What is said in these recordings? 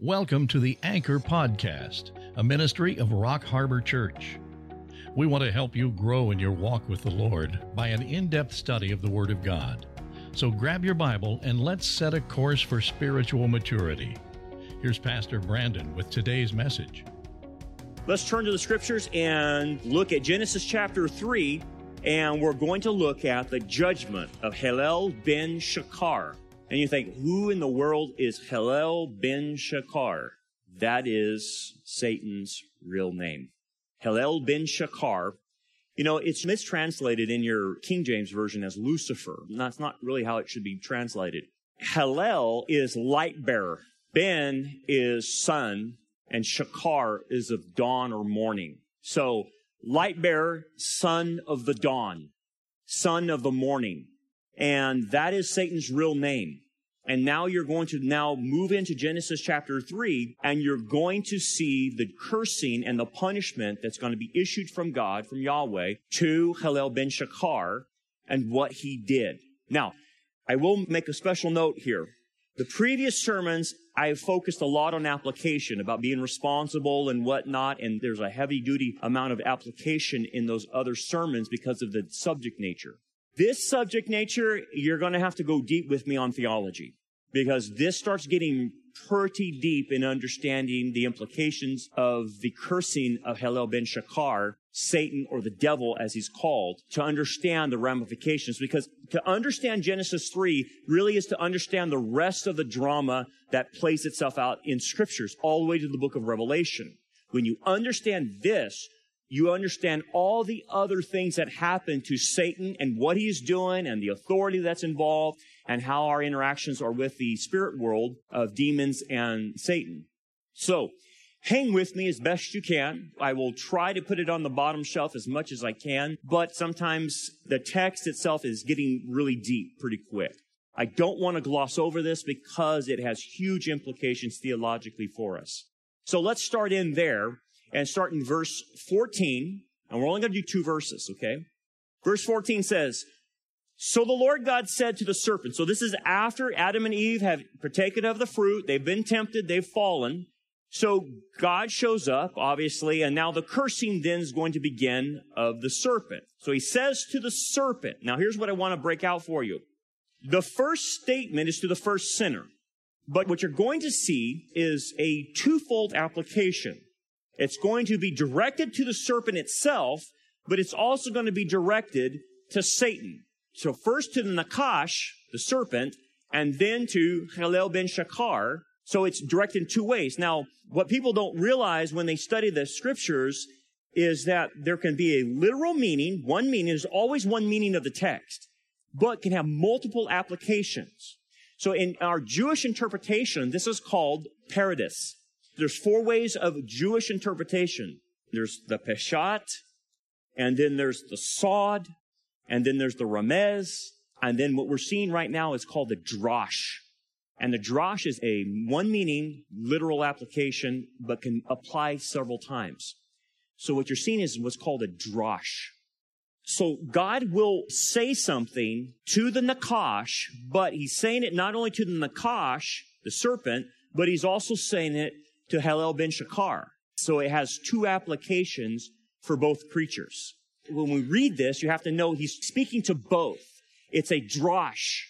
Welcome to the Anchor Podcast, a ministry of Rock Harbor Church. We want to help you grow in your walk with the Lord by an in depth study of the Word of God. So grab your Bible and let's set a course for spiritual maturity. Here's Pastor Brandon with today's message. Let's turn to the scriptures and look at Genesis chapter 3, and we're going to look at the judgment of Hillel ben Shakar. And you think, who in the world is Hillel ben Shakar? That is Satan's real name. Hillel ben Shakar. You know, it's mistranslated in your King James Version as Lucifer. That's not really how it should be translated. Hillel is light bearer. Ben is sun, and Shakar is of dawn or morning. So, light bearer, son of the dawn, son of the morning. And that is Satan's real name. And now you're going to now move into Genesis chapter 3 and you're going to see the cursing and the punishment that's going to be issued from God, from Yahweh, to Hillel ben Shakar and what he did. Now, I will make a special note here. The previous sermons, I have focused a lot on application about being responsible and whatnot, and there's a heavy duty amount of application in those other sermons because of the subject nature. This subject nature, you're going to have to go deep with me on theology because this starts getting pretty deep in understanding the implications of the cursing of Hillel ben Shakar, Satan or the devil as he's called, to understand the ramifications. Because to understand Genesis 3 really is to understand the rest of the drama that plays itself out in scriptures all the way to the book of Revelation. When you understand this, you understand all the other things that happen to Satan and what he's doing and the authority that's involved and how our interactions are with the spirit world of demons and Satan. So, hang with me as best you can. I will try to put it on the bottom shelf as much as I can, but sometimes the text itself is getting really deep pretty quick. I don't want to gloss over this because it has huge implications theologically for us. So let's start in there and start in verse 14. And we're only going to do two verses, okay? Verse 14 says, So the Lord God said to the serpent, so this is after Adam and Eve have partaken of the fruit, they've been tempted, they've fallen. So God shows up, obviously, and now the cursing then is going to begin of the serpent. So he says to the serpent, now here's what I want to break out for you. The first statement is to the first sinner. But what you're going to see is a twofold application. It's going to be directed to the serpent itself, but it's also going to be directed to Satan. So first to the Nakash, the serpent, and then to Hillel ben Shakar. So it's directed in two ways. Now, what people don't realize when they study the scriptures is that there can be a literal meaning. One meaning is always one meaning of the text, but can have multiple applications. So in our Jewish interpretation, this is called PaRDeS. There's four ways of Jewish interpretation. There's the Peshat, and then there's the Sod, and then there's the Ramez, and then what we're seeing right now is called the Drosh. And the Drosh is a one meaning, literal application, but can apply several times. So what you're seeing is what's called a Drosh. So God will say something to the Nakash, but he's saying it not only to the Nakash, the serpent, but he's also saying it to Hillel ben Shakar. So it has two applications for both creatures. When we read this, you have to know he's speaking to both. It's a drosh,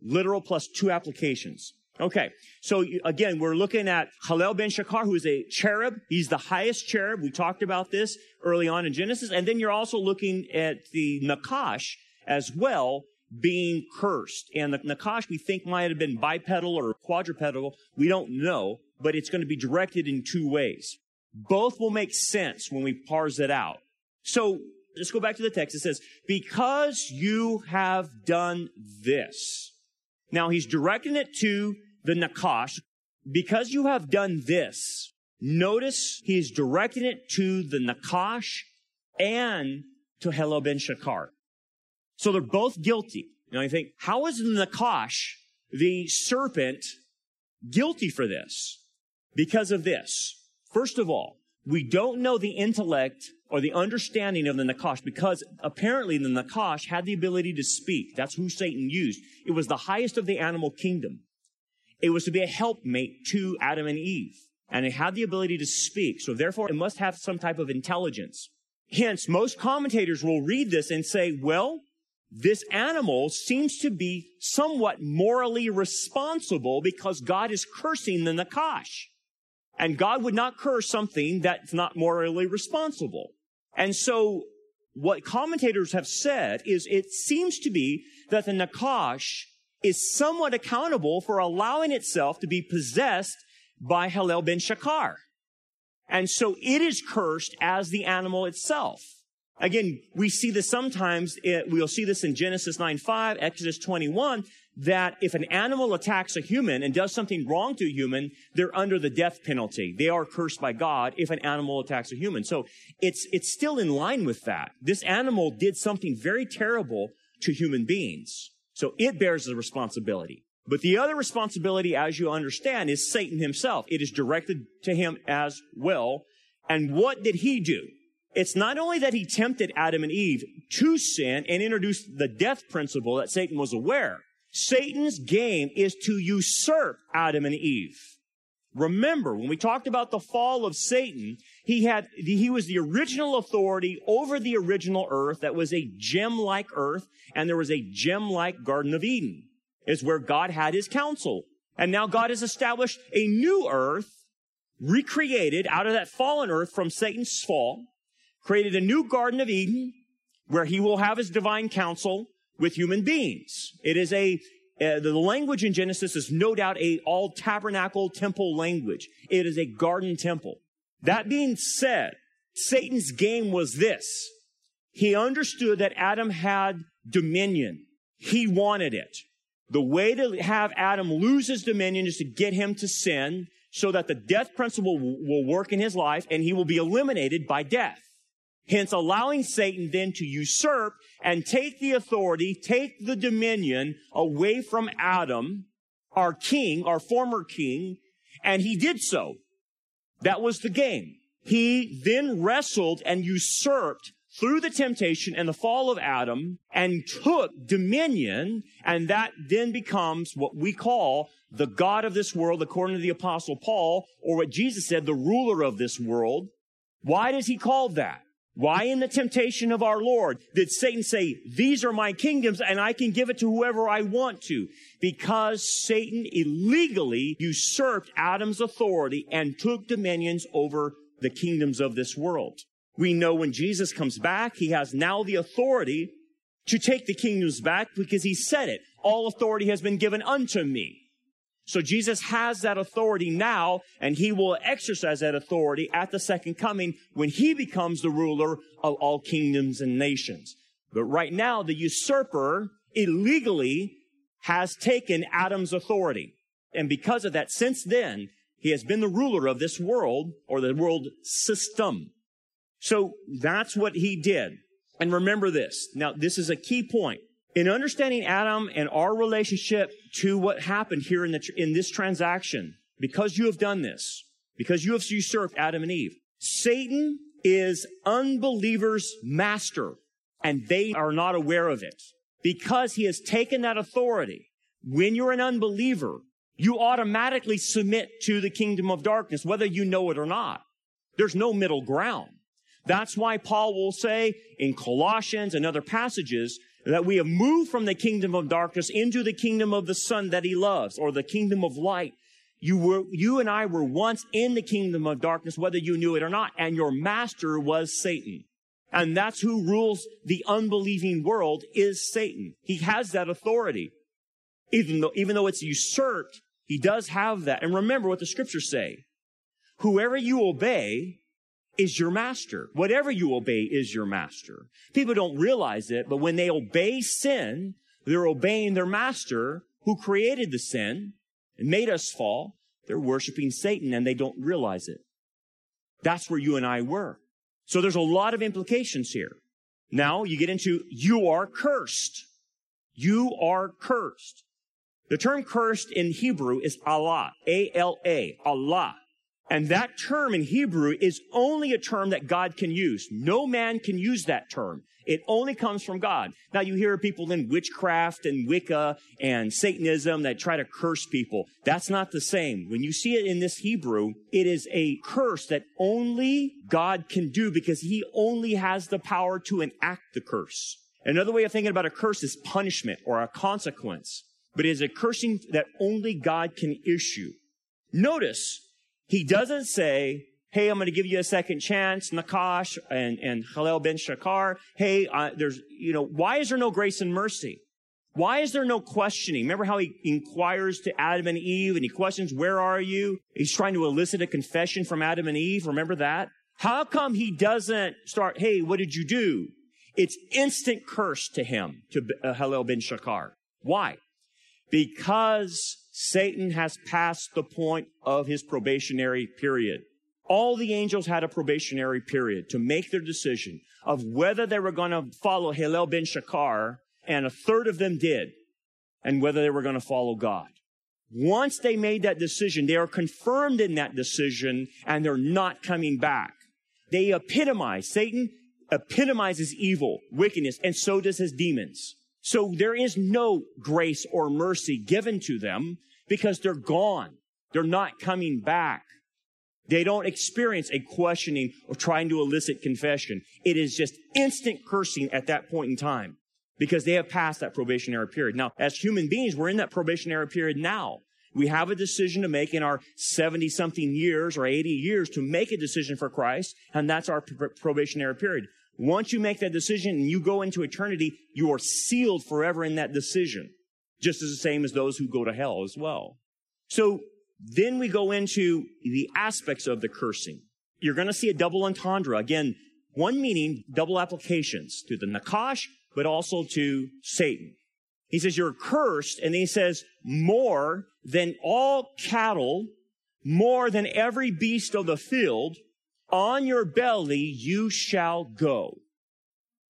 literal plus two applications. Okay, so again, we're looking at Hillel ben Shakar, who is a cherub. He's the highest cherub. We talked about this early on in Genesis. And then you're also looking at the Nakash as well, being cursed. And the Nakash we think might have been bipedal or quadrupedal. We don't know but it's going to be directed in two ways. Both will make sense when we parse it out. So let's go back to the text. It says, because you have done this. Now he's directing it to the Nakash. Because you have done this. Notice he's directing it to the Nakash and to Hillel ben Shakar. So they're both guilty. Now you think, how is the Nakash, the serpent, guilty for this? Because of this. First of all, we don't know the intellect or the understanding of the Nakash because apparently the Nakash had the ability to speak. That's who Satan used. It was the highest of the animal kingdom. It was to be a helpmate to Adam and Eve. And it had the ability to speak. So therefore, it must have some type of intelligence. Hence, most commentators will read this and say, well, this animal seems to be somewhat morally responsible because God is cursing the Nakash. And God would not curse something that's not morally responsible. And so what commentators have said is it seems to be that the Nakash is somewhat accountable for allowing itself to be possessed by Halel ben Shakar. And so it is cursed as the animal itself. Again, we see this sometimes, it, we'll see this in Genesis 9 5, Exodus 21, that if an animal attacks a human and does something wrong to a human, they're under the death penalty. They are cursed by God if an animal attacks a human. So it's, it's still in line with that. This animal did something very terrible to human beings. So it bears the responsibility. But the other responsibility, as you understand, is Satan himself. It is directed to him as well. And what did he do? It's not only that he tempted Adam and Eve to sin and introduced the death principle that Satan was aware. Satan's game is to usurp Adam and Eve. Remember, when we talked about the fall of Satan, he had, he was the original authority over the original earth that was a gem-like earth, and there was a gem-like Garden of Eden, is where God had his counsel. And now God has established a new earth, recreated out of that fallen earth from Satan's fall, created a new Garden of Eden where he will have his divine counsel with human beings. It is a, uh, the language in Genesis is no doubt a all tabernacle temple language. It is a garden temple. That being said, Satan's game was this. He understood that Adam had dominion. He wanted it. The way to have Adam lose his dominion is to get him to sin so that the death principle will work in his life and he will be eliminated by death. Hence allowing Satan then to usurp and take the authority, take the dominion away from Adam, our king, our former king, and he did so. That was the game. He then wrestled and usurped through the temptation and the fall of Adam and took dominion, and that then becomes what we call the God of this world, according to the apostle Paul, or what Jesus said, the ruler of this world. Why does he call that? Why in the temptation of our Lord did Satan say, these are my kingdoms and I can give it to whoever I want to? Because Satan illegally usurped Adam's authority and took dominions over the kingdoms of this world. We know when Jesus comes back, he has now the authority to take the kingdoms back because he said it. All authority has been given unto me. So Jesus has that authority now, and he will exercise that authority at the second coming when he becomes the ruler of all kingdoms and nations. But right now, the usurper illegally has taken Adam's authority. And because of that, since then, he has been the ruler of this world or the world system. So that's what he did. And remember this. Now, this is a key point in understanding Adam and our relationship to what happened here in, the, in this transaction, because you have done this, because you have usurped Adam and Eve, Satan is unbelievers' master, and they are not aware of it. Because he has taken that authority, when you're an unbeliever, you automatically submit to the kingdom of darkness, whether you know it or not. There's no middle ground. That's why Paul will say in Colossians and other passages that we have moved from the kingdom of darkness into the kingdom of the son that he loves or the kingdom of light. You were, you and I were once in the kingdom of darkness, whether you knew it or not, and your master was Satan. And that's who rules the unbelieving world is Satan. He has that authority. Even though, even though it's usurped, he does have that. And remember what the scriptures say. Whoever you obey, is your master. Whatever you obey is your master. People don't realize it, but when they obey sin, they're obeying their master who created the sin and made us fall. They're worshiping Satan and they don't realize it. That's where you and I were. So there's a lot of implications here. Now you get into you are cursed. You are cursed. The term cursed in Hebrew is Allah. A-L-A. Allah. And that term in Hebrew is only a term that God can use. No man can use that term. It only comes from God. Now you hear people in witchcraft and Wicca and Satanism that try to curse people. That's not the same. When you see it in this Hebrew, it is a curse that only God can do because he only has the power to enact the curse. Another way of thinking about a curse is punishment or a consequence, but it is a cursing that only God can issue. Notice he doesn't say, Hey, I'm going to give you a second chance, Nakash and, and Halel ben Shakar. Hey, uh, there's, you know, why is there no grace and mercy? Why is there no questioning? Remember how he inquires to Adam and Eve and he questions, where are you? He's trying to elicit a confession from Adam and Eve. Remember that? How come he doesn't start, hey, what did you do? It's instant curse to him, to uh, Halel ben Shakar. Why? Because Satan has passed the point of his probationary period. All the angels had a probationary period to make their decision of whether they were going to follow Hillel ben Shakar, and a third of them did, and whether they were going to follow God. Once they made that decision, they are confirmed in that decision, and they're not coming back. They epitomize, Satan epitomizes evil, wickedness, and so does his demons. So there is no grace or mercy given to them because they're gone. They're not coming back. They don't experience a questioning or trying to elicit confession. It is just instant cursing at that point in time because they have passed that probationary period. Now, as human beings, we're in that probationary period now. We have a decision to make in our 70 something years or 80 years to make a decision for Christ, and that's our probationary period. Once you make that decision and you go into eternity, you are sealed forever in that decision, just as the same as those who go to hell as well. So then we go into the aspects of the cursing. You're going to see a double entendre. Again, one meaning, double applications to the Nakash, but also to Satan. He says, you're cursed. And he says, more than all cattle, more than every beast of the field, on your belly you shall go.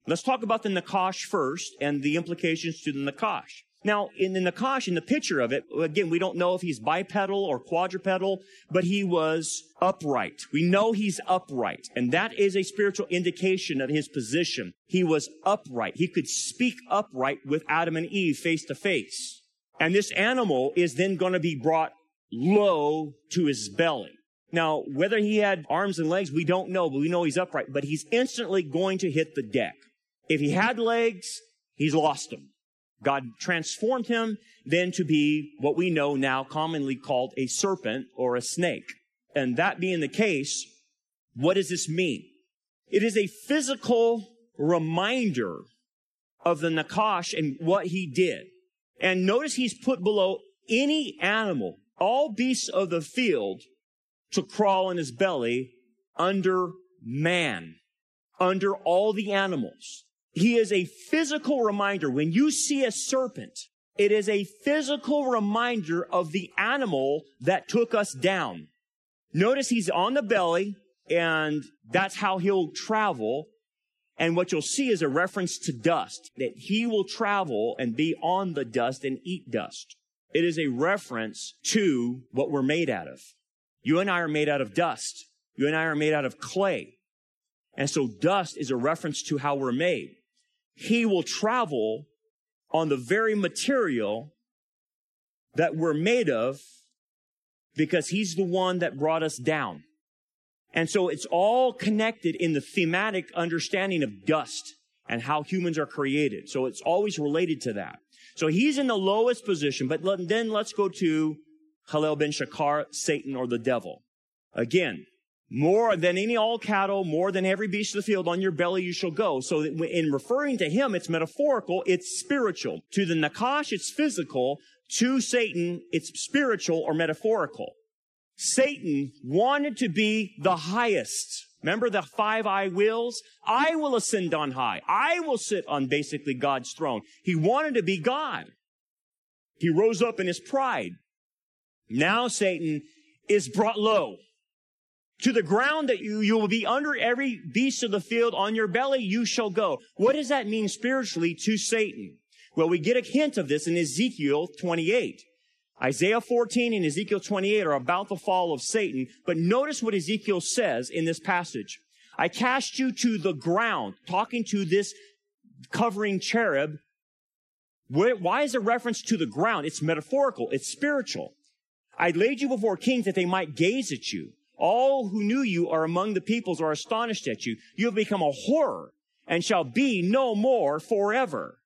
Let's talk about the Nakash first and the implications to the Nakash. Now, in the Nakash, in the picture of it, again, we don't know if he's bipedal or quadrupedal, but he was upright. We know he's upright, and that is a spiritual indication of his position. He was upright. He could speak upright with Adam and Eve face to face. And this animal is then going to be brought low to his belly. Now, whether he had arms and legs, we don't know, but we know he's upright, but he's instantly going to hit the deck. If he had legs, he's lost them. God transformed him then to be what we know now commonly called a serpent or a snake. And that being the case, what does this mean? It is a physical reminder of the Nakash and what he did. And notice he's put below any animal, all beasts of the field to crawl in his belly under man, under all the animals. He is a physical reminder. When you see a serpent, it is a physical reminder of the animal that took us down. Notice he's on the belly and that's how he'll travel. And what you'll see is a reference to dust, that he will travel and be on the dust and eat dust. It is a reference to what we're made out of. You and I are made out of dust. You and I are made out of clay. And so dust is a reference to how we're made. He will travel on the very material that we're made of because he's the one that brought us down. And so it's all connected in the thematic understanding of dust and how humans are created. So it's always related to that. So he's in the lowest position, but then let's go to Halel ben Shakar, Satan or the devil. Again, more than any all cattle, more than every beast of the field, on your belly you shall go. So in referring to him, it's metaphorical, it's spiritual. To the Nakash, it's physical. To Satan, it's spiritual or metaphorical. Satan wanted to be the highest. Remember the five I wills? I will ascend on high. I will sit on basically God's throne. He wanted to be God. He rose up in his pride. Now Satan is brought low to the ground that you, you will be under every beast of the field on your belly you shall go. What does that mean spiritually to Satan? Well, we get a hint of this in Ezekiel 28. Isaiah 14 and Ezekiel 28 are about the fall of Satan, but notice what Ezekiel says in this passage. I cast you to the ground, talking to this covering cherub. Why is it reference to the ground? It's metaphorical. It's spiritual. I laid you before kings that they might gaze at you. All who knew you are among the peoples are astonished at you. You have become a horror and shall be no more forever.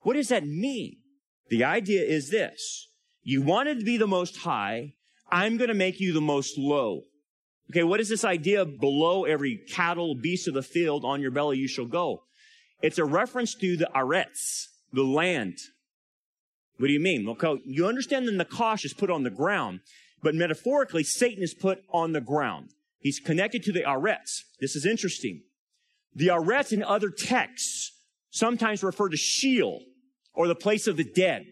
What does that mean? The idea is this. You wanted to be the most high. I'm going to make you the most low. Okay, what is this idea below every cattle, beast of the field, on your belly you shall go? It's a reference to the arets, the land. What do you mean? Okay, you understand the Nakash is put on the ground, but metaphorically, Satan is put on the ground. He's connected to the arets. This is interesting. The arets in other texts sometimes refer to Sheol or the place of the dead.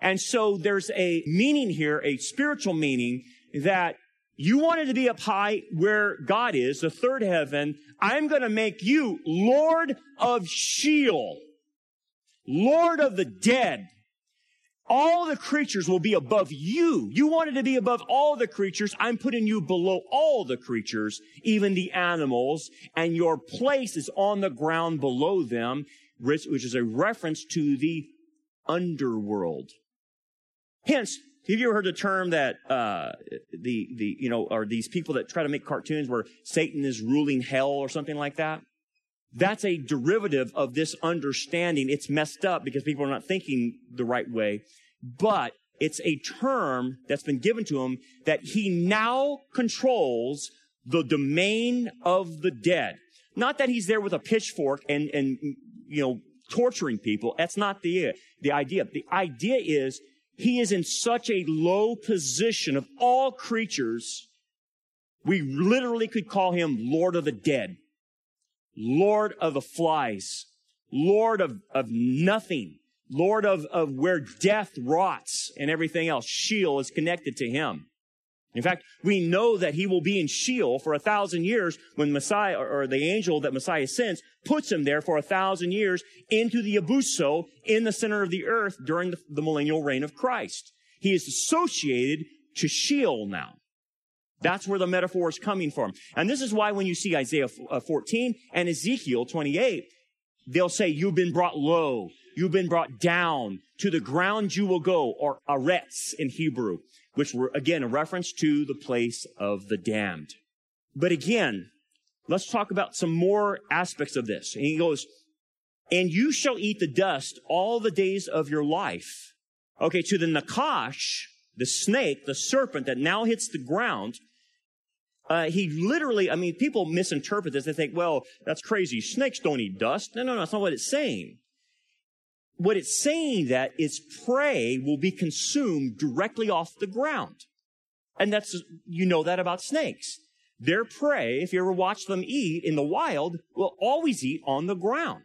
And so there's a meaning here, a spiritual meaning that you wanted to be up high where God is, the third heaven. I'm going to make you Lord of Sheol, Lord of the dead. All the creatures will be above you. You wanted to be above all the creatures. I'm putting you below all the creatures, even the animals, and your place is on the ground below them, which is a reference to the underworld. Hence, have you ever heard the term that uh, the the you know are these people that try to make cartoons where Satan is ruling hell or something like that? That's a derivative of this understanding. It's messed up because people are not thinking the right way, but it's a term that's been given to him that he now controls the domain of the dead. Not that he's there with a pitchfork and and you know torturing people. That's not the the idea. The idea is he is in such a low position of all creatures, we literally could call him Lord of the dead, Lord of the flies, Lord of, of nothing, Lord of, of where death rots and everything else. Sheol is connected to him. In fact, we know that he will be in Sheol for a thousand years when Messiah or the angel that Messiah sends puts him there for a thousand years into the abuso in the center of the earth during the, the millennial reign of Christ. He is associated to Sheol now. That's where the metaphor is coming from. And this is why when you see Isaiah uh, 14 and Ezekiel 28, they'll say, you've been brought low. You've been brought down to the ground you will go, or arets in Hebrew which were again a reference to the place of the damned. But again, let's talk about some more aspects of this. And he goes, and you shall eat the dust all the days of your life. Okay, to the Nakash, the snake, the serpent that now hits the ground, uh, he literally, I mean, people misinterpret this. They think, well, that's crazy. Snakes don't eat dust. No, no, no, that's not what it's saying what it's saying that its prey will be consumed directly off the ground. And that's, you know that about snakes. Their prey, if you ever watch them eat in the wild, will always eat on the ground.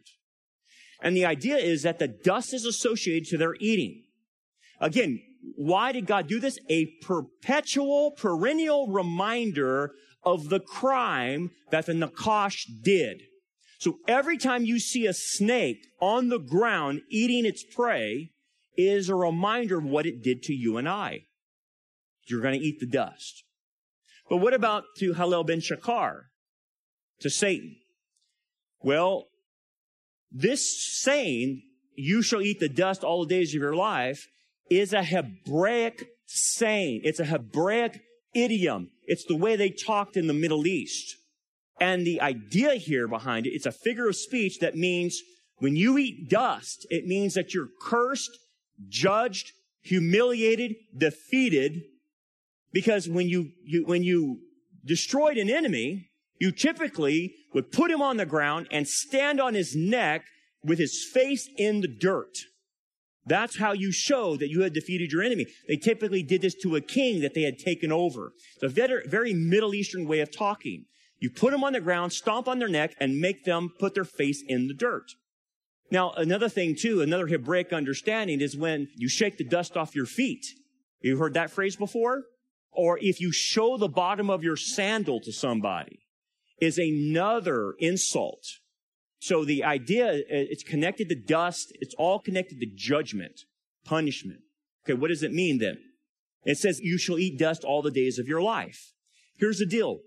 And the idea is that the dust is associated to their eating. Again, why did God do this? A perpetual, perennial reminder of the crime that the Nakash did. So every time you see a snake on the ground eating its prey is a reminder of what it did to you and I. You're going to eat the dust. But what about to Halel ben Shakar, to Satan? Well, this saying, you shall eat the dust all the days of your life, is a Hebraic saying. It's a Hebraic idiom. It's the way they talked in the Middle East. And the idea here behind it, it's a figure of speech that means when you eat dust, it means that you're cursed, judged, humiliated, defeated. Because when you, you, when you destroyed an enemy, you typically would put him on the ground and stand on his neck with his face in the dirt. That's how you show that you had defeated your enemy. They typically did this to a king that they had taken over. It's a very, very Middle Eastern way of talking. You put them on the ground, stomp on their neck, and make them put their face in the dirt. Now, another thing too, another Hebraic understanding is when you shake the dust off your feet. You've heard that phrase before? Or if you show the bottom of your sandal to somebody is another insult. So the idea, uh, it's connected to dust. It's all connected to judgment, punishment. Okay, what does it mean then? It says, You shall eat dust all the days of your life. Here's the deal.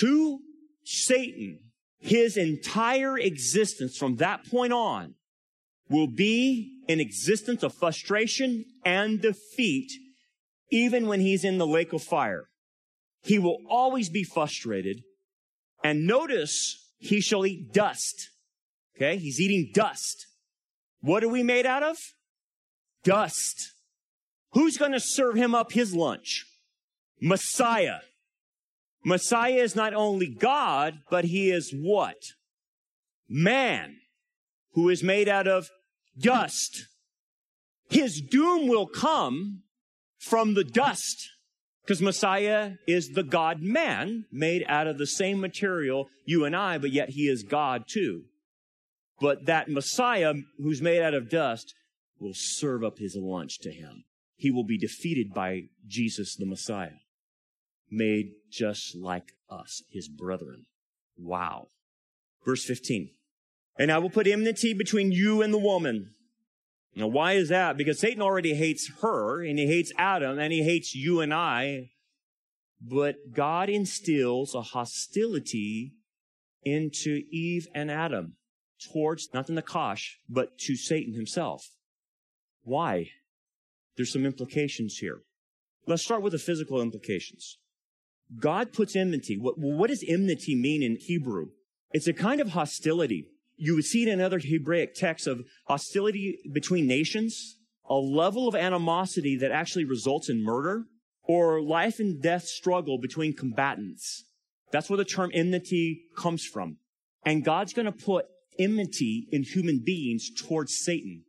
To Satan, his entire existence from that point on will be an existence of frustration and defeat, even when he's in the lake of fire. He will always be frustrated. And notice, he shall eat dust. Okay? He's eating dust. What are we made out of? Dust. Who's going to serve him up his lunch? Messiah. Messiah is not only God, but he is what? Man, who is made out of dust. His doom will come from the dust. Because Messiah is the God man made out of the same material, you and I, but yet he is God too. But that Messiah who's made out of dust will serve up his lunch to him. He will be defeated by Jesus the Messiah, made just like us, his brethren. Wow. Verse 15. And I will put enmity between you and the woman. Now, why is that? Because Satan already hates her, and he hates Adam, and he hates you and I. But God instills a hostility into Eve and Adam towards, not the Nakash, but to Satan himself. Why? There's some implications here. Let's start with the physical implications. God puts enmity. What, what does enmity mean in Hebrew? It's a kind of hostility you would see it in other Hebraic texts of hostility between nations, a level of animosity that actually results in murder, or life and death struggle between combatants. That's where the term enmity comes from. And God's going to put enmity in human beings towards Satan,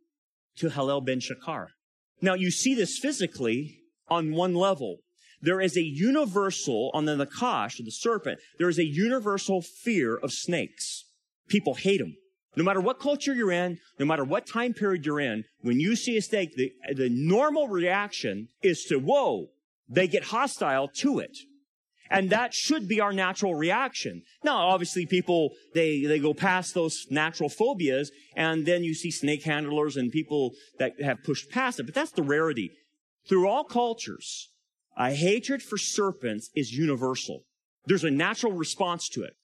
to Hillel ben Shakar. Now you see this physically on one level. There is a universal, on the Nakash, the serpent, there is a universal fear of snakes. People hate them. No matter what culture you're in, no matter what time period you're in, when you see a snake, the, the normal reaction is to, whoa, they get hostile to it. And that should be our natural reaction. Now, obviously people, they, they go past those natural phobias and then you see snake handlers and people that have pushed past it, but that's the rarity. Through all cultures, a hatred for serpents is universal. There's a natural response to it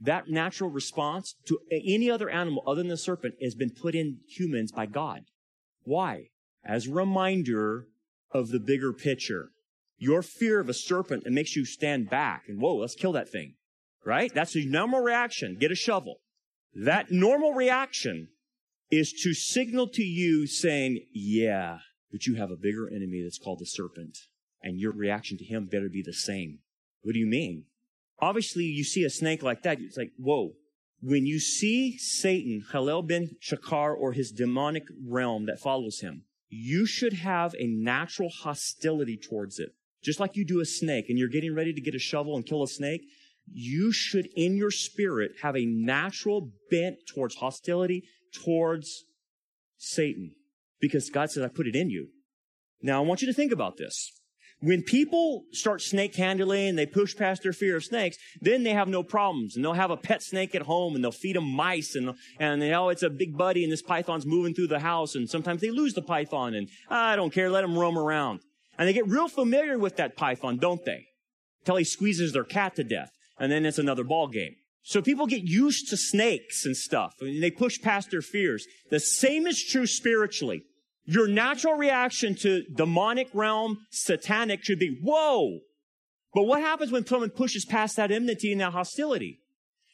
that natural response to any other animal other than the serpent has been put in humans by God. Why? As a reminder of the bigger picture. Your fear of a serpent, it makes you stand back and whoa, let's kill that thing. Right? That's a normal reaction. Get a shovel. That normal reaction is to signal to you saying, yeah, but you have a bigger enemy that's called the serpent. And your reaction to him better be the same. What do you mean? Obviously, you see a snake like that, it's like, whoa. When you see Satan, Halel ben Shakar, or his demonic realm that follows him, you should have a natural hostility towards it. Just like you do a snake and you're getting ready to get a shovel and kill a snake, you should in your spirit have a natural bent towards hostility towards Satan. Because God says, I put it in you. Now I want you to think about this. When people start snake handling, and they push past their fear of snakes, then they have no problems. And they'll have a pet snake at home and they'll feed them mice and, and you know, it's a big buddy and this python's moving through the house and sometimes they lose the python and I don't care, let them roam around. And they get real familiar with that python, don't they? Till he squeezes their cat to death. And then it's another ball game. So people get used to snakes and stuff. And they push past their fears. The same is true spiritually. Your natural reaction to demonic realm, satanic should be, whoa. But what happens when someone pushes past that enmity and that hostility?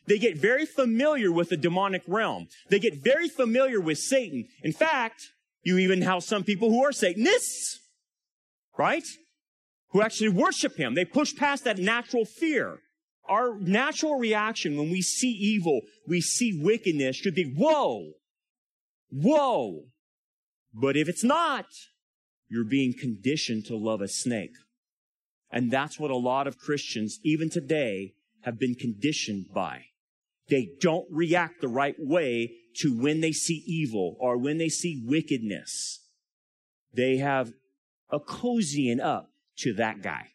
They get very familiar with the demonic realm. They get very familiar with Satan. In fact, you even have some people who are Satanists, right? Who actually worship him. They push past that natural fear. Our natural reaction when we see evil, we see wickedness should be, whoa, whoa. But if it's not, you're being conditioned to love a snake. And that's what a lot of Christians, even today, have been conditioned by. They don't react the right way to when they see evil or when they see wickedness. They have a cozying up to that guy.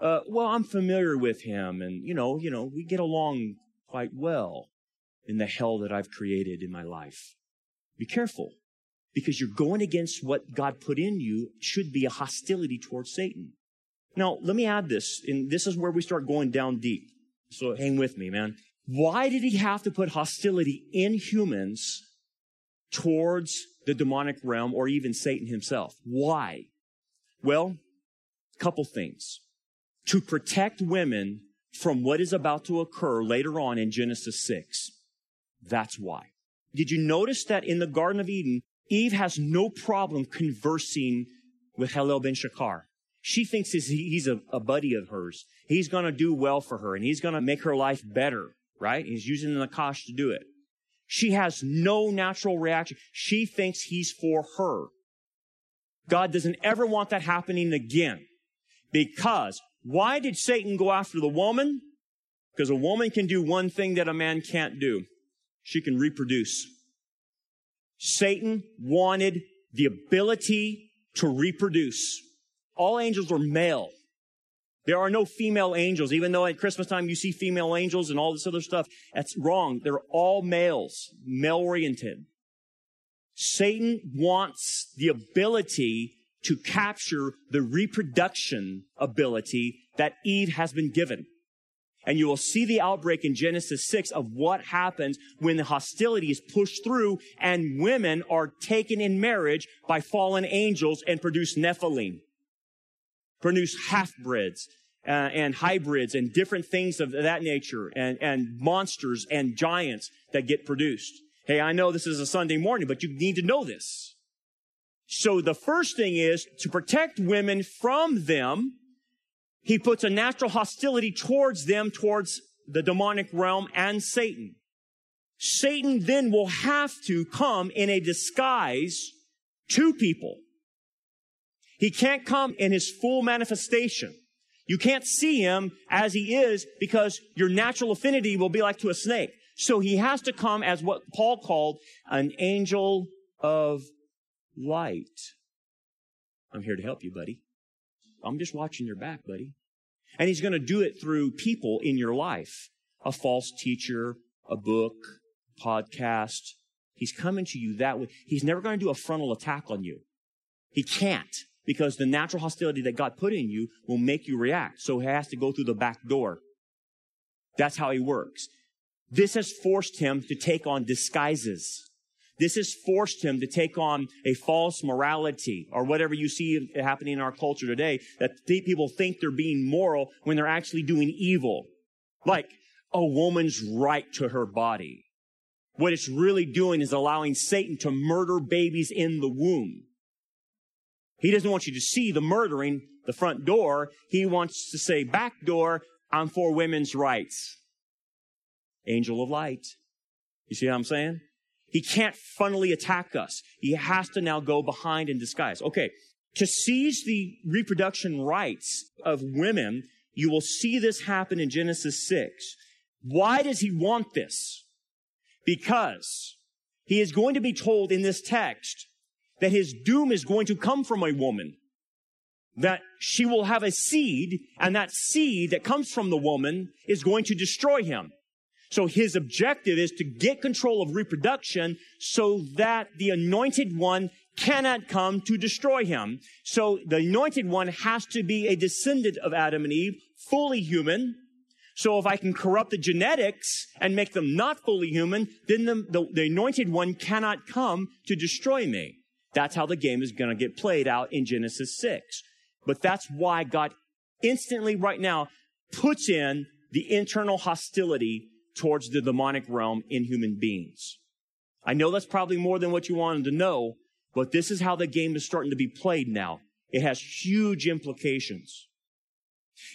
Uh, well, I'm familiar with him and, you know, you know, we get along quite well in the hell that I've created in my life. Be careful. because you're going against what God put in you should be a hostility towards Satan. Now, let me add this, and this is where we start going down deep. So hang with me, man. Why did he have to put hostility in humans towards the demonic realm or even Satan himself? Why? Well, a couple things. To protect women from what is about to occur later on in Genesis 6. That's why. Did you notice that in the Garden of Eden, Eve has no problem conversing with Hillel ben Shakar? She thinks he's a, a buddy of hers. He's going to do well for her and he's going to make her life better, right? He's using the Nakash to do it. She has no natural reaction. She thinks he's for her. God doesn't ever want that happening again. Because why did Satan go after the woman? Because a woman can do one thing that a man can't do. She can reproduce. Satan wanted the ability to reproduce. All angels are male. There are no female angels, even though at Christmas time you see female angels and all this other stuff. That's wrong. They're all males, male oriented. Satan wants the ability to capture the reproduction ability that Eve has been given. And you will see the outbreak in Genesis 6 of what happens when the hostility is pushed through and women are taken in marriage by fallen angels and produce Nephilim produce half-breeds. uh, and hybrids and different things of that nature and, and monsters and giants that get produced. Hey, I know this is a Sunday morning, but you need to know this. So the first thing is to protect women from them. He puts a natural hostility towards them, towards the demonic realm and Satan. Satan then will have to come in a disguise to people. He can't come in his full manifestation. You can't see him as he is because your natural affinity will be like to a snake. So he has to come as what Paul called an angel of light. I'm here to help you, buddy. I'm just watching your back, buddy. And he's going to do it through people in your life. A false teacher, a book, podcast. He's coming to you that way. He's never going to do a frontal attack on you. He can't because the natural hostility that God put in you will make you react. So he has to go through the back door. That's how he works. This has forced him to take on disguises. This has forced him to take on a false morality or whatever you see happening in our culture today that people think they're being moral when they're actually doing evil. Like a woman's right to her body. What it's really doing is allowing Satan to murder babies in the womb. He doesn't want you to see the murdering, the front door. He wants to say, back door, I'm for women's rights. Angel of light. You see what I'm saying? He can't funnily attack us. He has to now go behind in disguise. Okay. To seize the reproduction rights of women, you will see this happen in Genesis 6. Why does he want this? Because he is going to be told in this text that his doom is going to come from a woman. That she will have a seed, and that seed that comes from the woman is going to destroy him. So his objective is to get control of reproduction so that the anointed one cannot come to destroy him. So the anointed one has to be a descendant of Adam and Eve, fully human. So if I can corrupt the genetics and make them not fully human, then the, the, the anointed one cannot come to destroy me. That's how the game is going to get played out in Genesis 6. But that's why God instantly right now puts in the internal hostility towards the demonic realm in human beings. I know that's probably more than what you wanted to know, but this is how the game is starting to be played now. It has huge implications.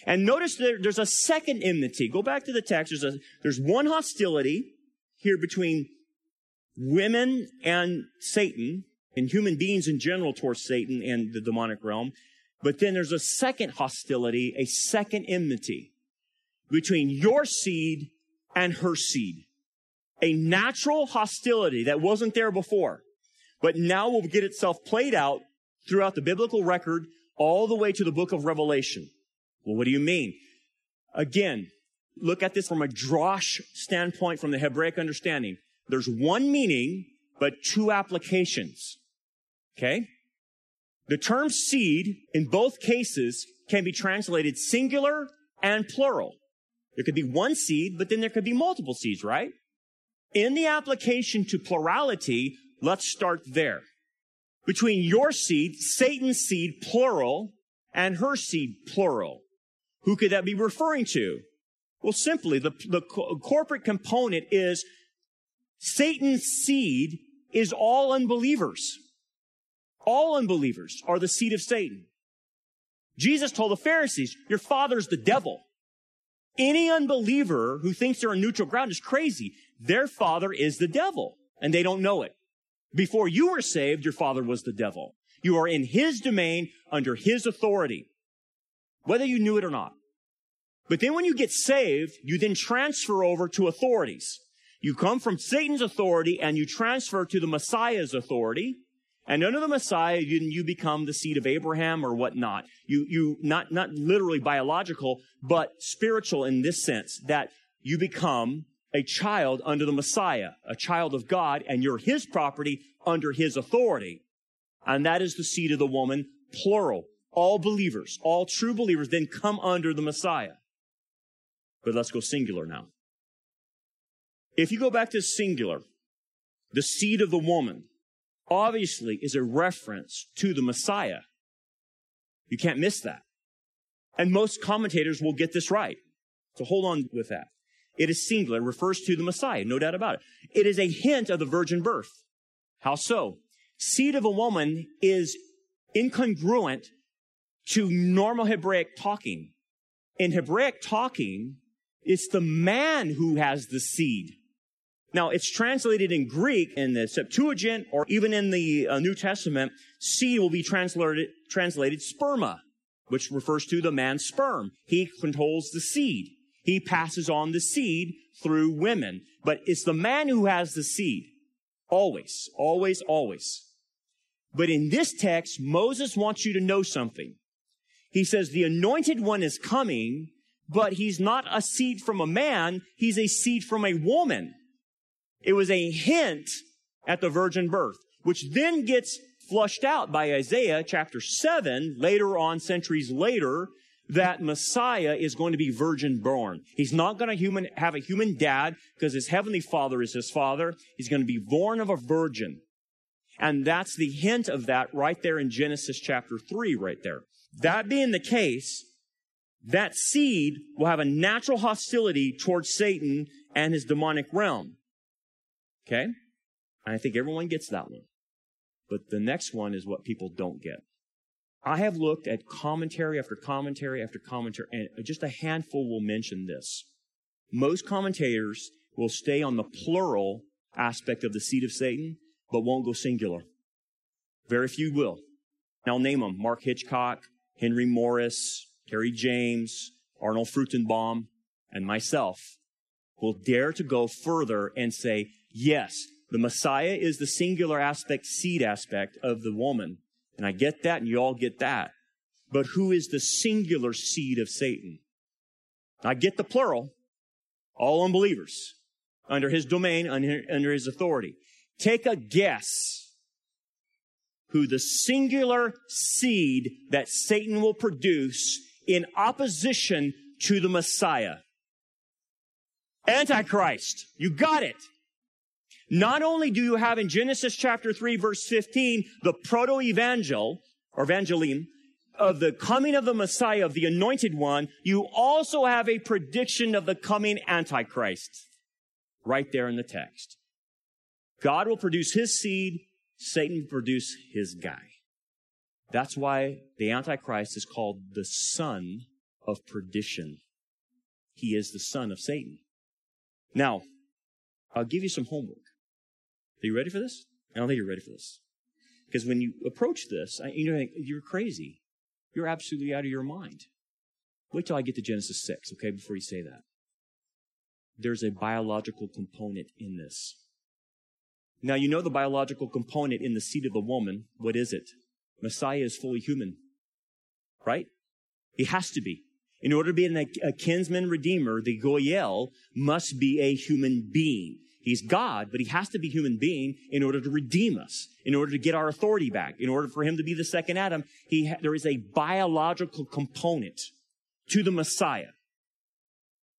And notice there, there's a second enmity. Go back to the text. There's, a, there's one hostility here between women and Satan, and human beings in general towards Satan and the demonic realm. But then there's a second hostility, a second enmity between your seed and her seed. A natural hostility that wasn't there before, but now will get itself played out throughout the biblical record all the way to the book of Revelation. Well, what do you mean? Again, look at this from a drosh standpoint from the Hebraic understanding. There's one meaning, but two applications. Okay? The term seed in both cases can be translated singular and plural. There could be one seed, but then there could be multiple seeds, right? In the application to plurality, let's start there. Between your seed, Satan's seed, plural, and her seed, plural. Who could that be referring to? Well, simply, the, the co- corporate component is Satan's seed is all unbelievers. All unbelievers are the seed of Satan. Jesus told the Pharisees, your father's the devil. Any unbeliever who thinks they're on neutral ground is crazy. Their father is the devil, and they don't know it. Before you were saved, your father was the devil. You are in his domain under his authority, whether you knew it or not. But then when you get saved, you then transfer over to authorities. You come from Satan's authority and you transfer to the Messiah's authority. And under the Messiah, you, you become the seed of Abraham or whatnot. You, you, not, not literally biological, but spiritual in this sense, that you become a child under the Messiah, a child of God, and you're his property under his authority. And that is the seed of the woman, plural. All believers, all true believers then come under the Messiah. But let's go singular now. If you go back to singular, the seed of the woman obviously is a reference to the Messiah. You can't miss that. And most commentators will get this right. So hold on with that. It is singular, refers to the Messiah, no doubt about it. It is a hint of the virgin birth. How so? Seed of a woman is incongruent to normal Hebraic talking. In Hebraic talking, it's the man who has the seed. Now, it's translated in Greek in the Septuagint or even in the uh, New Testament, seed will be translated, translated sperma, which refers to the man's sperm. He controls the seed. He passes on the seed through women, but it's the man who has the seed. Always, always, always. But in this text, Moses wants you to know something. He says the anointed one is coming, but he's not a seed from a man. He's a seed from a woman. It was a hint at the virgin birth, which then gets flushed out by Isaiah chapter 7, later on, centuries later, that Messiah is going to be virgin born. He's not going to human, have a human dad because his heavenly father is his father. He's going to be born of a virgin. And that's the hint of that right there in Genesis chapter 3, right there. That being the case, that seed will have a natural hostility towards Satan and his demonic realm. Okay? I think everyone gets that one. But the next one is what people don't get. I have looked at commentary after commentary after commentary, and just a handful will mention this. Most commentators will stay on the plural aspect of the seed of Satan, but won't go singular. Very few will. I'll name them Mark Hitchcock, Henry Morris, Terry James, Arnold Fruchtenbaum, and myself will dare to go further and say, yes, the Messiah is the singular aspect, seed aspect of the woman. And I get that, and you all get that. But who is the singular seed of Satan? I get the plural, all unbelievers, under his domain, under, his authority. Take a guess who the singular seed that Satan will produce in opposition to the Messiah. Antichrist. You got it. Not only do you have in Genesis chapter 3 verse 15 the proto-evangel or evangelium of the coming of the Messiah, of the anointed one, you also have a prediction of the coming Antichrist right there in the text. God will produce his seed, Satan will produce his guy. That's why the Antichrist is called the son of perdition. He is the son of Satan. Now, I'll give you some homework. Are you ready for this? I don't think you're ready for this. Because when you approach this, you know, you're crazy. You're absolutely out of your mind. Wait till I get to Genesis 6, okay, before you say that. There's a biological component in this. Now, you know the biological component in the seed of the woman. What is it? Messiah is fully human. Right? He has to be. In order to be a kinsman redeemer, the Go'el must be a human being. He's God, but he has to be human being in order to redeem us, in order to get our authority back, in order for him to be the second Adam. He ha- there is a biological component to the Messiah.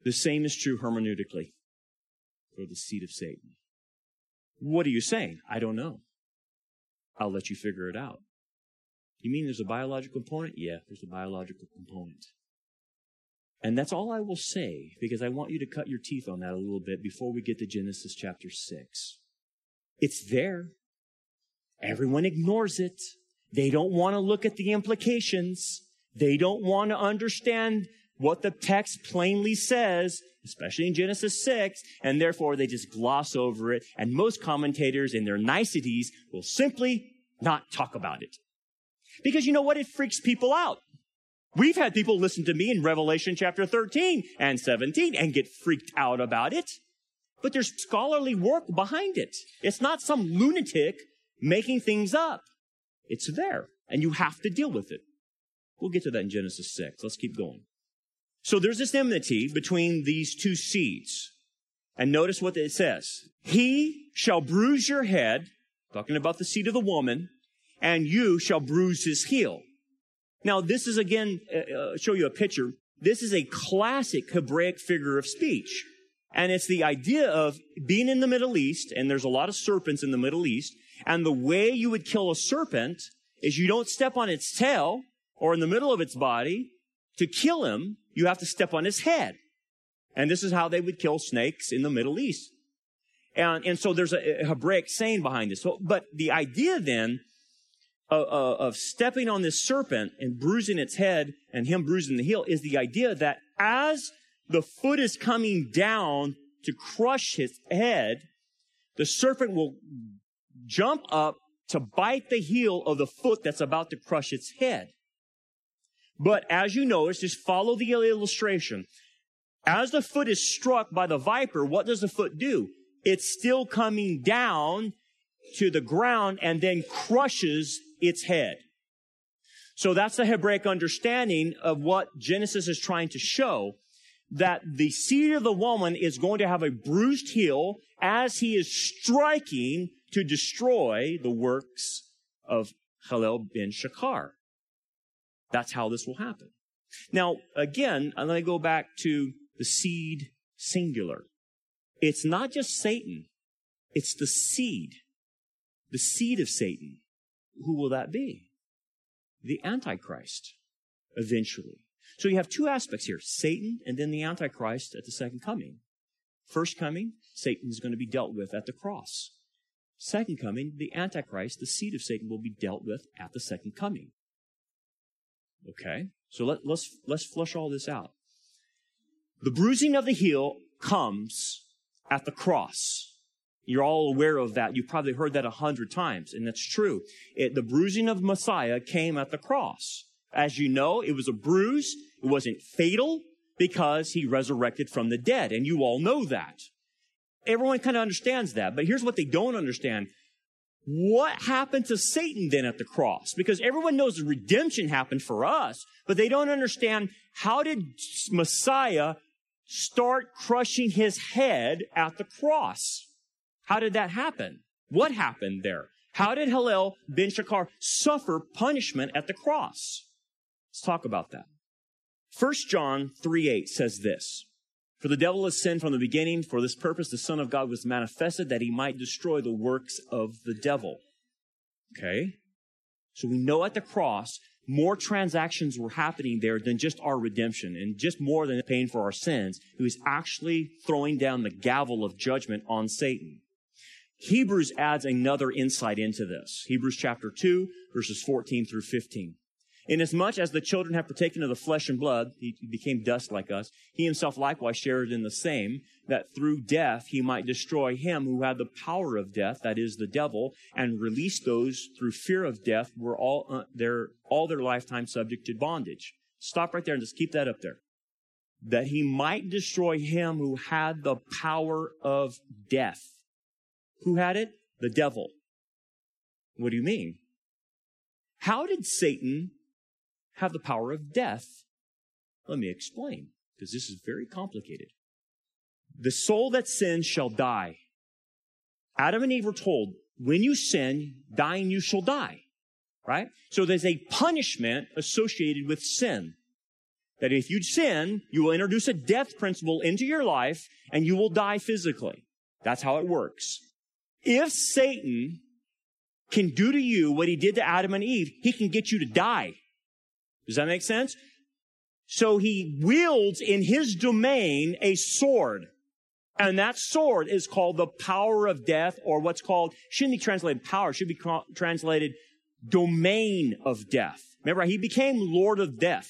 The same is true hermeneutically for the seed of Satan. What are you saying? I don't know. I'll let you figure it out. You mean there's a biological component? Yeah, there's a biological component. And that's all I will say because I want you to cut your teeth on that a little bit before we get to Genesis chapter 6. It's there. Everyone ignores it. They don't want to look at the implications. They don't want to understand what the text plainly says, especially in Genesis 6, and therefore they just gloss over it. And most commentators in their niceties will simply not talk about it. Because you know what? It freaks people out. We've had people listen to me in Revelation chapter 13 and 17 and get freaked out about it. But there's scholarly work behind it. It's not some lunatic making things up. It's there, and you have to deal with it. We'll get to that in Genesis 6. Let's keep going. So there's this enmity between these two seeds. And notice what it says. He shall bruise your head, talking about the seed of the woman, and you shall bruise his heel. Now, this is again, uh, uh, show you a picture. This is a classic Hebraic figure of speech. And it's the idea of being in the Middle East, and there's a lot of serpents in the Middle East, and the way you would kill a serpent is you don't step on its tail or in the middle of its body. To kill him, you have to step on his head. And this is how they would kill snakes in the Middle East. And, and so there's a, a Hebraic saying behind this. So, but the idea then of, of stepping on this serpent and bruising its head and him bruising the heel is the idea that as the foot is coming down to crush his head, the serpent will jump up to bite the heel of the foot that's about to crush its head. But as you notice, just follow the illustration. As the foot is struck by the viper, what does the foot do? It's still coming down to the ground and then crushes its head. So that's the Hebraic understanding of what Genesis is trying to show that the seed of the woman is going to have a bruised heel as he is striking to destroy the works of Hillel ben Shakar. That's how this will happen. Now, again, uh, let me go back to the seed singular. It's not just Satan. It's the seed. The seed of Satan who will that be? The Antichrist, eventually. So you have two aspects here Satan and then the Antichrist at the second coming. First coming, Satan is going to be dealt with at the cross. Second coming, the Antichrist, the seed of Satan, will be dealt with at the second coming. Okay? So let, let's, let's flush all this out. The bruising of the heel comes at the cross. You're all aware of that. You've probably heard that a hundred times, and that's true. It, the bruising of Messiah came at the cross. As you know, it was a bruise. It wasn't fatal because he resurrected from the dead, and you all know that. Everyone kind of understands that, but here's what they don't understand. What happened to Satan then at the cross? Because everyone knows the redemption happened for us, but they don't understand how did Messiah start crushing his head at the cross? How did that happen? What happened there? How did Hillel ben Shakar suffer punishment at the cross? Let's talk about that. 1 John 3 8 says this For the devil has sinned from the beginning. For this purpose, the Son of God was manifested that he might destroy the works of the devil. Okay? So we know at the cross, more transactions were happening there than just our redemption and just more than paying for our sins. He was actually throwing down the gavel of judgment on Satan. Hebrews adds another insight into this. Hebrews chapter 2, verses 14 through 15. Inasmuch as the children have partaken of the flesh and blood, he became dust like us, he himself likewise shared in the same, that through death he might destroy him who had the power of death, that is the devil, and release those through fear of death were all uh, their all their lifetime subject to bondage. Stop right there and just keep that up there. That he might destroy him who had the power of death who had it? The devil. What do you mean? How did Satan have the power of death? Let me explain, because this is very complicated. The soul that sins shall die. Adam and Eve were told, when you sin, dying you shall die. Right? So there's a punishment associated with sin. That if you sin, you will introduce a death principle into your life and you will die physically. That's how it works. If Satan can do to you what he did to Adam and Eve, he can get you to die. Does that make sense? So he wields in his domain a sword. And that sword is called the power of death, or what's called, shouldn't be translated power, should be translated domain of death. Remember, he became Lord of death.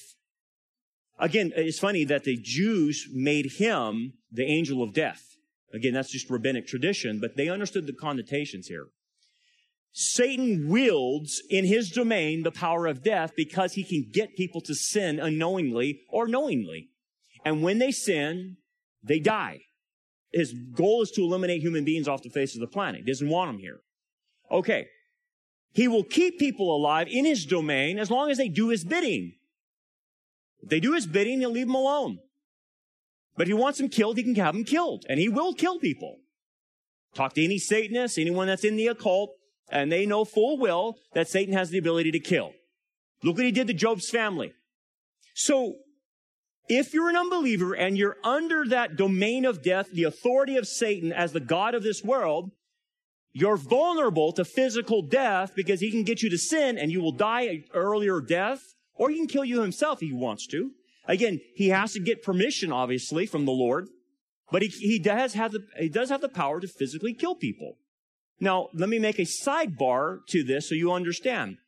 Again, it's funny that the Jews made him the angel of death. Again, that's just rabbinic tradition, but they understood the connotations here. Satan wields in his domain the power of death because he can get people to sin unknowingly or knowingly. And when they sin, they die. His goal is to eliminate human beings off the face of the planet. He doesn't want them here. Okay. He will keep people alive in his domain as long as they do his bidding. If they do his bidding, he'll leave them alone. But he wants them killed, he can have them killed. And he will kill people. Talk to any Satanist, anyone that's in the occult, and they know full well that Satan has the ability to kill. Look what he did to Job's family. So, if you're an unbeliever and you're under that domain of death, the authority of Satan as the God of this world, you're vulnerable to physical death because he can get you to sin and you will die an earlier death, or he can kill you himself if he wants to. Again, he has to get permission, obviously, from the Lord, but he, he does have the, he does have the power to physically kill people. Now, let me make a sidebar to this so you understand.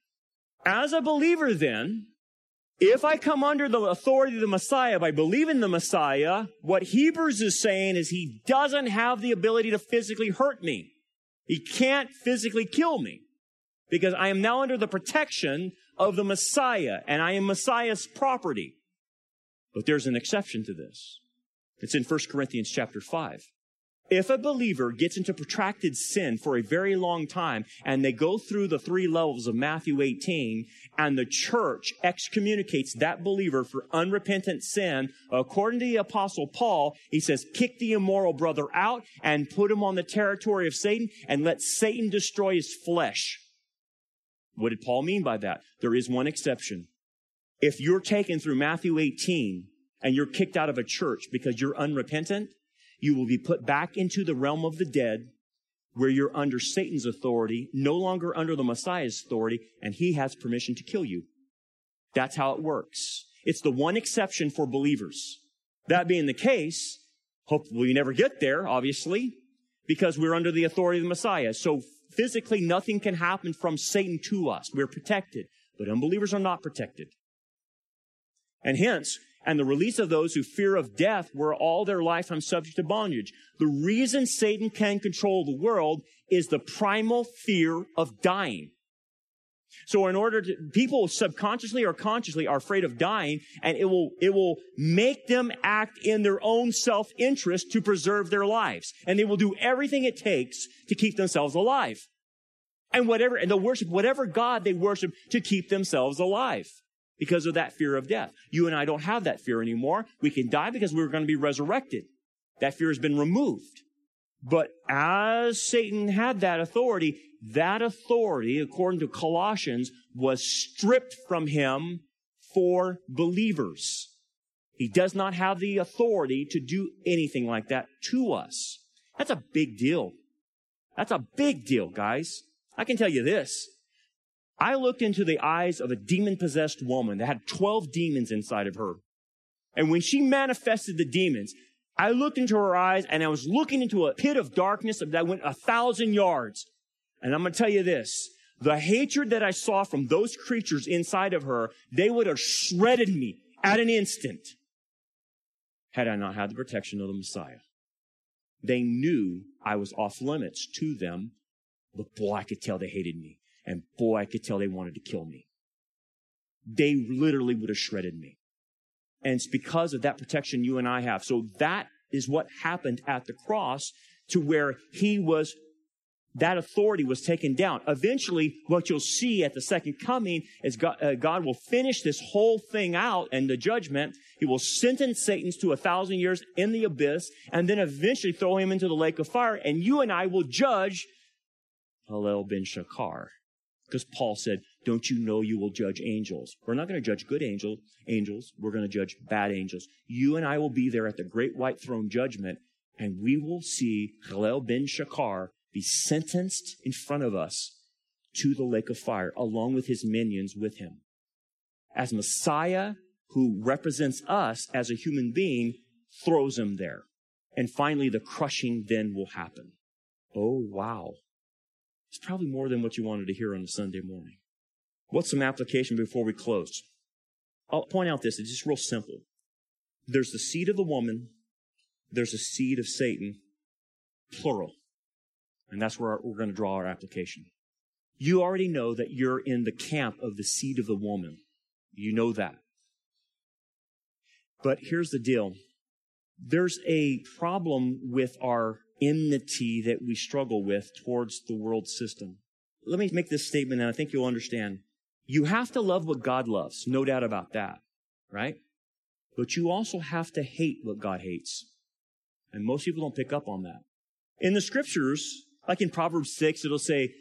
As a believer, then, if I come under the authority of the Messiah by believing the Messiah, what Hebrews is saying is he doesn't have the ability to physically hurt me. He can't physically kill me because I am now under the protection of the Messiah and I am Messiah's property. But there's an exception to this. It's in 1 Corinthians chapter 5. If a believer gets into protracted sin for a very long time and they go through the three levels of Matthew 18 and the church excommunicates that believer for unrepentant sin, according to the apostle Paul, he says, kick the immoral brother out and put him on the territory of Satan and let Satan destroy his flesh. What did Paul mean by that? There is one exception. If you're taken through Matthew 18 and you're kicked out of a church because you're unrepentant, you will be put back into the realm of the dead where you're under Satan's authority, no longer under the Messiah's authority, and he has permission to kill you. That's how it works. It's the one exception for believers. That being the case, hopefully we never get there, obviously, because we're under the authority of the Messiah. So physically, nothing can happen from Satan to us. We're protected, but unbelievers are not protected. And hence, and the release of those who fear of death were all their lifetime subject to bondage. The reason Satan can control the world is the primal fear of dying. So in order to, people subconsciously or consciously are afraid of dying and it will, it will make them act in their own self-interest to preserve their lives. And they will do everything it takes to keep themselves alive. And whatever, and they'll worship whatever God they worship to keep themselves alive because of that fear of death. You and I don't have that fear anymore. We can die because we're going to be resurrected. That fear has been removed. But as Satan had that authority, that authority, according to Colossians, was stripped from him for believers. He does not have the authority to do anything like that to us. That's a big deal. That's a big deal, guys. I can tell you this. I looked into the eyes of a demon possessed woman that had 12 demons inside of her. And when she manifested the demons, I looked into her eyes and I was looking into a pit of darkness that went a thousand yards. And I'm going to tell you this. The hatred that I saw from those creatures inside of her, they would have shredded me at an instant had I not had the protection of the Messiah. They knew I was off limits to them, but boy, I could tell they hated me. And boy, I could tell they wanted to kill me. They literally would have shredded me. And it's because of that protection you and I have. So that is what happened at the cross to where he was that authority was taken down. Eventually, what you'll see at the second coming is God, uh, God, will finish this whole thing out and the judgment. He will sentence Satan to a thousand years in the abyss and then eventually throw him into the lake of fire. And you and I will judge Hillel ben Shakar. Because Paul said, don't you know you will judge angels? We're not going to judge good angels, angels. We're going to judge bad angels. You and I will be there at the great white throne judgment and we will see Hillel ben Shakar be sentenced in front of us to the lake of fire, along with his minions with him. As Messiah, who represents us as a human being, throws him there. And finally, the crushing then will happen. Oh, wow. It's probably more than what you wanted to hear on a Sunday morning. What's some application before we close? I'll point out this. It's just real simple. There's the seed of the woman. There's a seed of Satan, plural. And that's where we're going to draw our application. You already know that you're in the camp of the seed of the woman. You know that. But here's the deal. There's a problem with our enmity that we struggle with towards the world system. Let me make this statement and I think you'll understand. You have to love what God loves, no doubt about that, right? But you also have to hate what God hates. And most people don't pick up on that. In the scriptures, like in Proverbs 6, it'll say,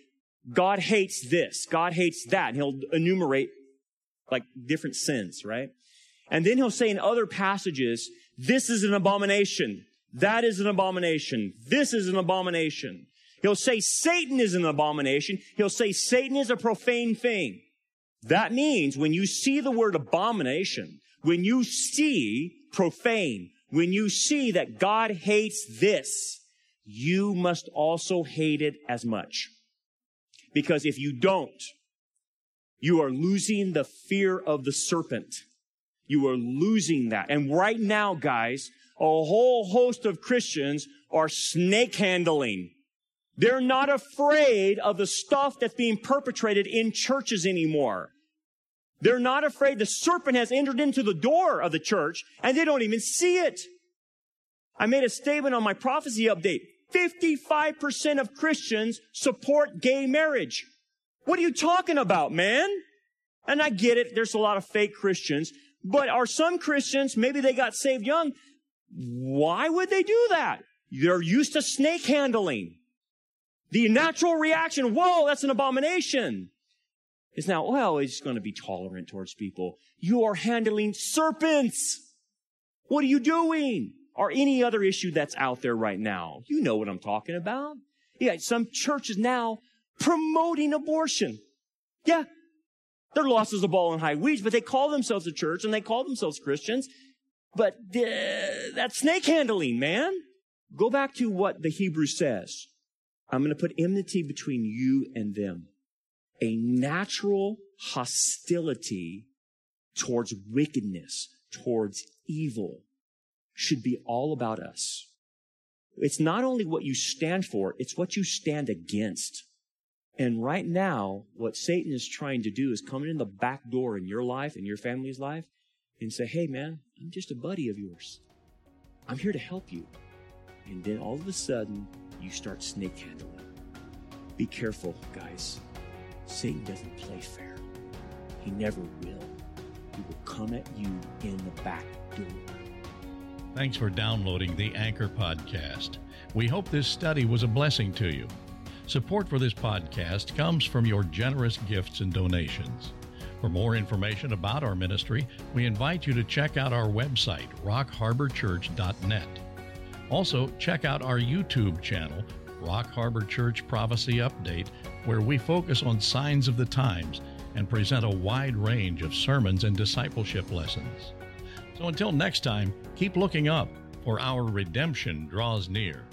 God hates this, God hates that. And he'll enumerate like different sins, right? And then he'll say in other passages, this is an abomination. That is an abomination. This is an abomination. He'll say Satan is an abomination. He'll say Satan is a profane thing. That means when you see the word abomination, when you see profane, when you see that God hates this, you must also hate it as much. Because if you don't, you are losing the fear of the serpent. You are losing that. And right now, guys, a whole host of Christians are snake handling. They're not afraid of the stuff that's being perpetrated in churches anymore. They're not afraid the serpent has entered into the door of the church and they don't even see it. I made a statement on my prophecy update. 55% of Christians support gay marriage. What are you talking about, man? And I get it. There's a lot of fake Christians, but are some Christians, maybe they got saved young. Why would they do that? They're used to snake handling. The natural reaction, whoa, that's an abomination. Is now, well, he's going to be tolerant towards people. You are handling serpents. What are you doing? or any other issue that's out there right now. You know what I'm talking about. Yeah, some churches now promoting abortion. Yeah, they're lost as a ball in high weeds, but they call themselves a church and they call themselves Christians. But uh, that's snake handling, man. Go back to what the Hebrew says. I'm going to put enmity between you and them. A natural hostility towards wickedness, towards evil should be all about us. It's not only what you stand for, it's what you stand against. And right now, what Satan is trying to do is come in the back door in your life in your family's life and say, Hey man, I'm just a buddy of yours. I'm here to help you. And then all of a sudden, you start snake handling. Be careful, guys. Satan doesn't play fair. He never will. He will come at you in the back door. Thanks for downloading the Anchor Podcast. We hope this study was a blessing to you. Support for this podcast comes from your generous gifts and donations. For more information about our ministry, we invite you to check out our website, rockharborchurch.net. Also, check out our YouTube channel, Rock Harbor Church Prophecy Update, where we focus on signs of the times and present a wide range of sermons and discipleship lessons. So until next time, keep looking up, for our redemption draws near.